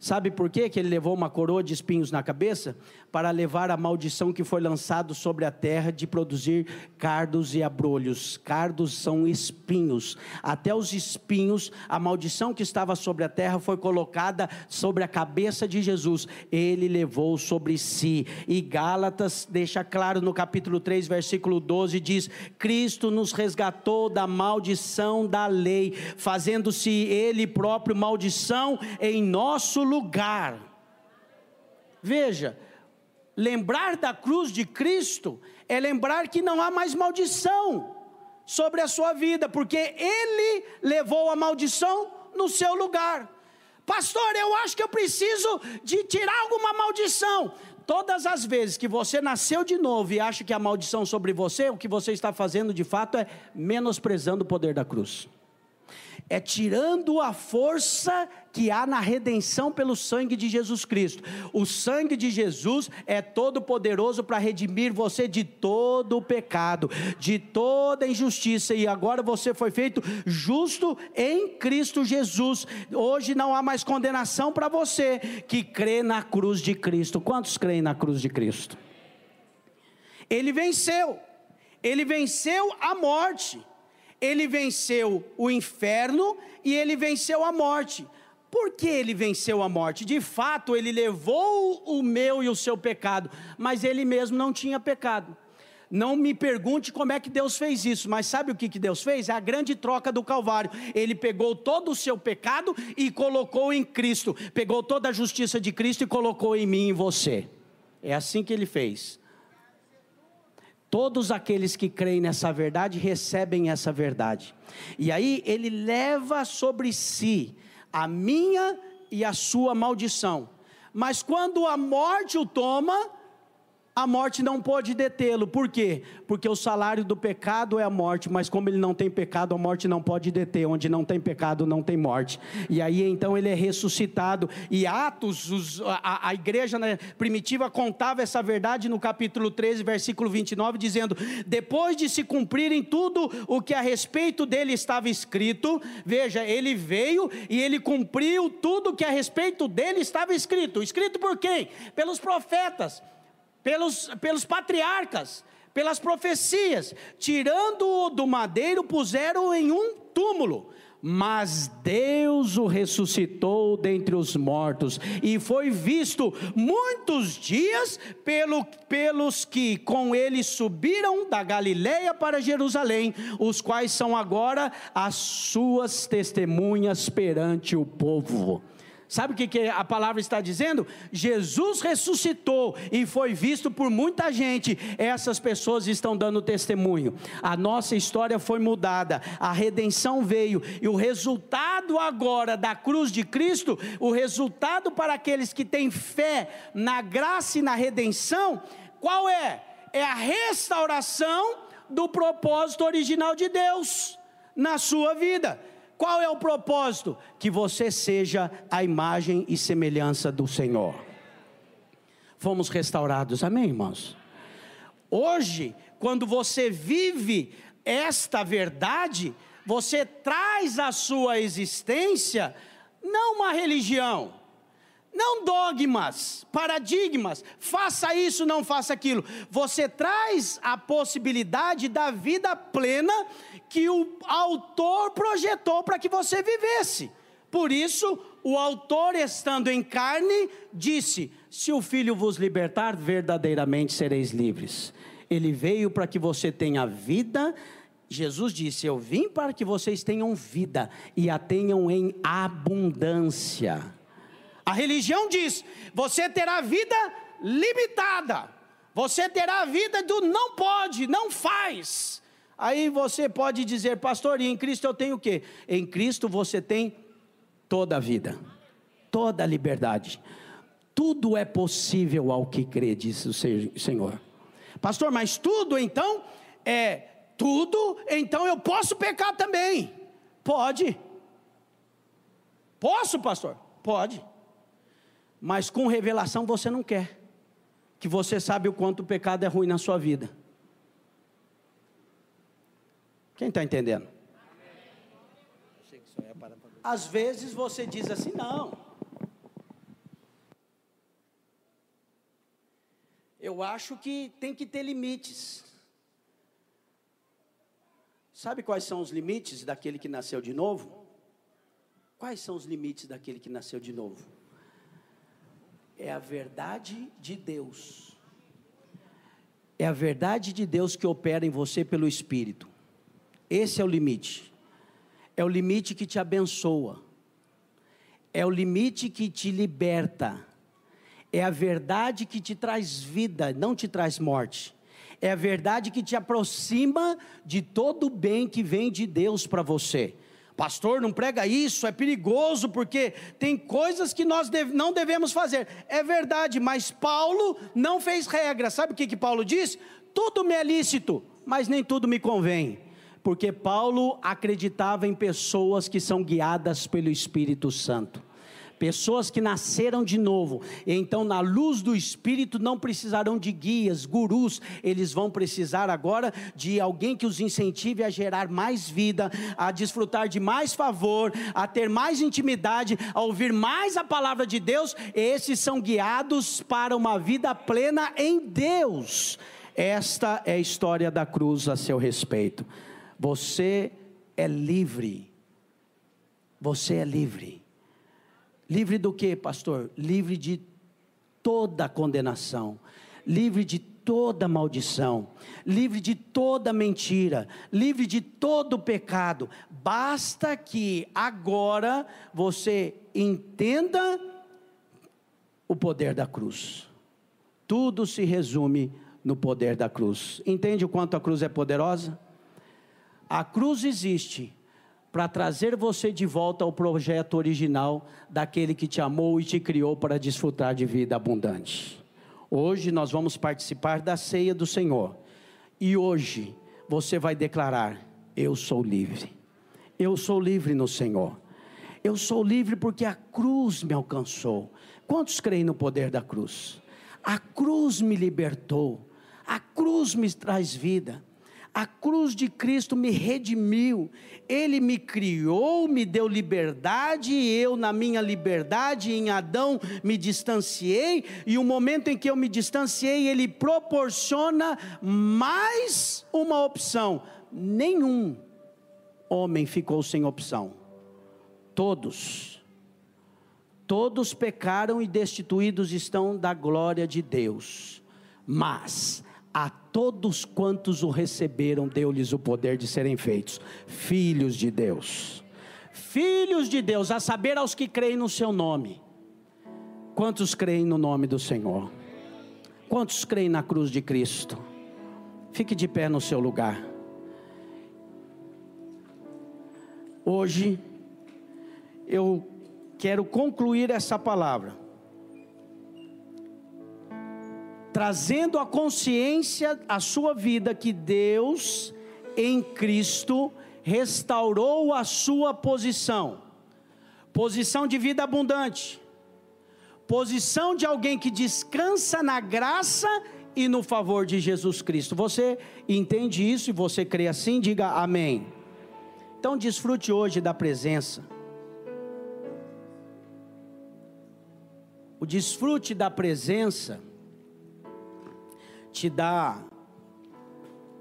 Sabe por quê que ele levou uma coroa de espinhos na cabeça? Para levar a maldição que foi lançado sobre a terra de produzir cardos e abrolhos. Cardos são espinhos. Até os espinhos, a maldição que estava sobre a terra foi colocada sobre a cabeça de Jesus. Ele levou sobre si. E Gálatas deixa claro no capítulo 3, versículo 12: diz: Cristo nos resgatou da maldição da lei, fazendo-se Ele próprio maldição em nosso lugar. Veja, lembrar da cruz de Cristo é lembrar que não há mais maldição sobre a sua vida, porque Ele levou a maldição no seu lugar. Pastor, eu acho que eu preciso de tirar alguma maldição. Todas as vezes que você nasceu de novo e acha que a maldição sobre você, o que você está fazendo de fato é menosprezando o poder da cruz. é tirando a força que há na redenção pelo sangue de Jesus Cristo. O sangue de Jesus é todo poderoso para redimir você de todo o pecado, de toda injustiça, e agora você foi feito justo em Cristo Jesus. Hoje não há mais condenação para você que crê na cruz de Cristo. Quantos creem na cruz de Cristo? Ele venceu. Ele venceu a morte ele venceu o inferno e ele venceu a morte. Por que ele venceu a morte? De fato, ele levou o meu e o seu pecado, mas ele mesmo não tinha pecado. Não me pergunte como é que Deus fez isso, mas sabe o que, que Deus fez? É a grande troca do Calvário. Ele pegou todo o seu pecado e colocou em Cristo, pegou toda a justiça de Cristo e colocou em mim e em você. É assim que ele fez. Todos aqueles que creem nessa verdade recebem essa verdade. E aí ele leva sobre si a minha e a sua maldição. Mas quando a morte o toma, a morte não pode detê-lo. Por quê? Porque o salário do pecado é a morte, mas como ele não tem pecado, a morte não pode deter. Onde não tem pecado, não tem morte. E aí então ele é ressuscitado. E Atos, os, a, a, igreja né, primitiva contava essa verdade no capítulo 13, versículo 29, dizendo: Depois de se cumprirem tudo o que a respeito dele estava escrito, veja, ele veio e ele cumpriu tudo o que a respeito dele estava escrito. Escrito por quem? Pelos profetas pelos, pelos patriarcas, pelas profecias, tirando-o do madeiro, puseram em um túmulo. Mas Deus o ressuscitou dentre os mortos, e foi visto muitos dias pelo, pelos que com ele subiram da Galiléia para Jerusalém, os quais são agora as suas testemunhas perante o povo. Sabe o que, que a palavra está dizendo? Jesus ressuscitou e foi visto por muita gente. Essas pessoas estão dando testemunho. A nossa história foi mudada, a redenção veio e o resultado agora da cruz de Cristo, o resultado para aqueles que têm fé na graça e na redenção, qual é? É a restauração do propósito original de Deus na sua vida. Qual é o propósito? Que você seja a imagem e semelhança do Senhor. Fomos restaurados, amém, irmãos? Hoje, quando você vive esta verdade, você traz à sua existência não uma religião, não dogmas, paradigmas, faça isso, não faça aquilo. Você traz a possibilidade da vida plena que o autor projetou para que você vivesse. Por isso, o autor, estando em carne, disse: Se o filho vos libertar, verdadeiramente sereis livres. Ele veio para que você tenha vida. Jesus disse: Eu vim para que vocês tenham vida e a tenham em abundância. A religião diz: você terá vida limitada, você terá a vida do não pode, não faz. Aí você pode dizer, pastor, e em Cristo eu tenho o quê? Em Cristo você tem toda a vida, toda a liberdade. Tudo é possível ao que crê, disse o Senhor. Pastor, mas tudo então é tudo, então eu posso pecar também. Pode. Posso, pastor? Pode mas com revelação você não quer, que você sabe o quanto o pecado é ruim na sua vida. Quem está entendendo? Às vezes você diz assim: não. Eu acho que tem que ter limites. Sabe quais são os limites daquele que nasceu de novo? Quais são os limites daquele que nasceu de novo? é a verdade de Deus. É a verdade de Deus que opera em você pelo Espírito. Esse é o limite. É o limite que te abençoa. É o limite que te liberta. É a verdade que te traz vida, não te traz morte. É a verdade que te aproxima de todo o bem que vem de Deus para você. Pastor, não prega isso, é perigoso, porque tem coisas que nós deve, não devemos fazer. É verdade, mas Paulo não fez regra. Sabe o que, que Paulo diz? Tudo me é lícito, mas nem tudo me convém. Porque Paulo acreditava em pessoas que são guiadas pelo Espírito Santo pessoas que nasceram de novo, então na luz do Espírito não precisarão de guias, gurus, eles vão precisar agora de alguém que os incentive a gerar mais vida, a desfrutar de mais favor, a ter mais intimidade, a ouvir mais a palavra de Deus. Esses são guiados para uma vida plena em Deus. Esta é a história da cruz a seu respeito. Você é livre. Você é livre. Livre do que, pastor? Livre de toda condenação, livre de toda maldição, livre de toda mentira, livre de todo pecado. Basta que agora você entenda o poder da cruz. Tudo se resume no poder da cruz. Entende o quanto a cruz é poderosa? A cruz existe para trazer você de volta ao projeto original daquele que te amou e te criou para desfrutar de vida abundante. Hoje nós vamos participar da ceia do Senhor. E hoje você vai declarar: Eu sou livre. Eu sou livre no Senhor. Eu sou livre porque a cruz me alcançou. Quantos creem no poder da cruz? A cruz me libertou. A cruz me traz vida. A cruz de Cristo me redimiu, Ele me criou, me deu liberdade, e eu, na minha liberdade, em Adão, me distanciei, e o momento em que eu me distanciei, Ele proporciona mais uma opção. Nenhum homem ficou sem opção, todos. Todos pecaram e destituídos estão da glória de Deus, mas a todos quantos o receberam, deu-lhes o poder de serem feitos filhos de Deus. Filhos de Deus, a saber aos que creem no seu nome. Quantos creem no nome do Senhor? Quantos creem na cruz de Cristo? Fique de pé no seu lugar. Hoje, eu quero concluir essa palavra trazendo a consciência à sua vida que Deus em Cristo restaurou a sua posição. Posição de vida abundante. Posição de alguém que descansa na graça e no favor de Jesus Cristo. Você entende isso e você crê assim? Diga amém. Então desfrute hoje da presença. O desfrute da presença te dá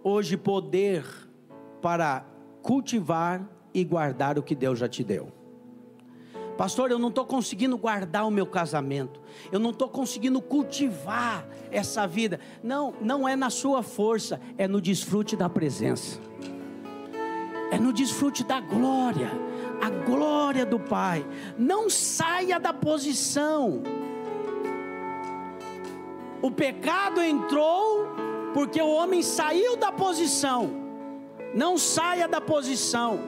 hoje poder para cultivar e guardar o que Deus já te deu. Pastor, eu não estou conseguindo guardar o meu casamento, eu não estou conseguindo cultivar essa vida. Não, não é na sua força, é no desfrute da presença, é no desfrute da glória, a glória do Pai. Não saia da posição o pecado entrou porque o homem saiu da posição. Não saia da posição.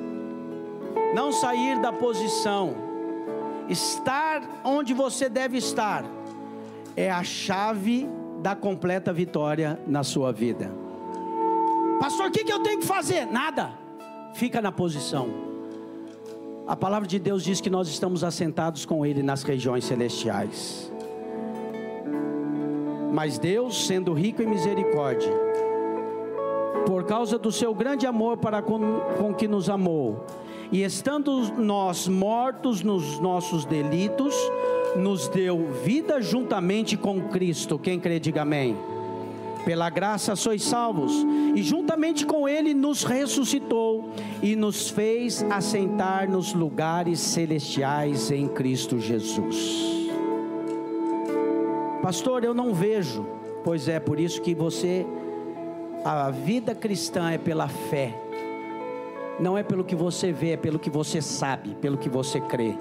Não sair da posição. Estar onde você deve estar é a chave da completa vitória na sua vida. Pastor, o que, que eu tenho que fazer? Nada. Fica na posição. A palavra de Deus diz que nós estamos assentados com Ele nas regiões celestiais. Mas Deus, sendo rico em misericórdia, por causa do seu grande amor para com, com que nos amou, e estando nós mortos nos nossos delitos, nos deu vida juntamente com Cristo. Quem crê, diga amém. Pela graça sois salvos, e juntamente com Ele nos ressuscitou e nos fez assentar nos lugares celestiais em Cristo Jesus. Pastor, eu não vejo. Pois é, por isso que você, a vida cristã é pela fé, não é pelo que você vê, é pelo que você sabe, pelo que você crê.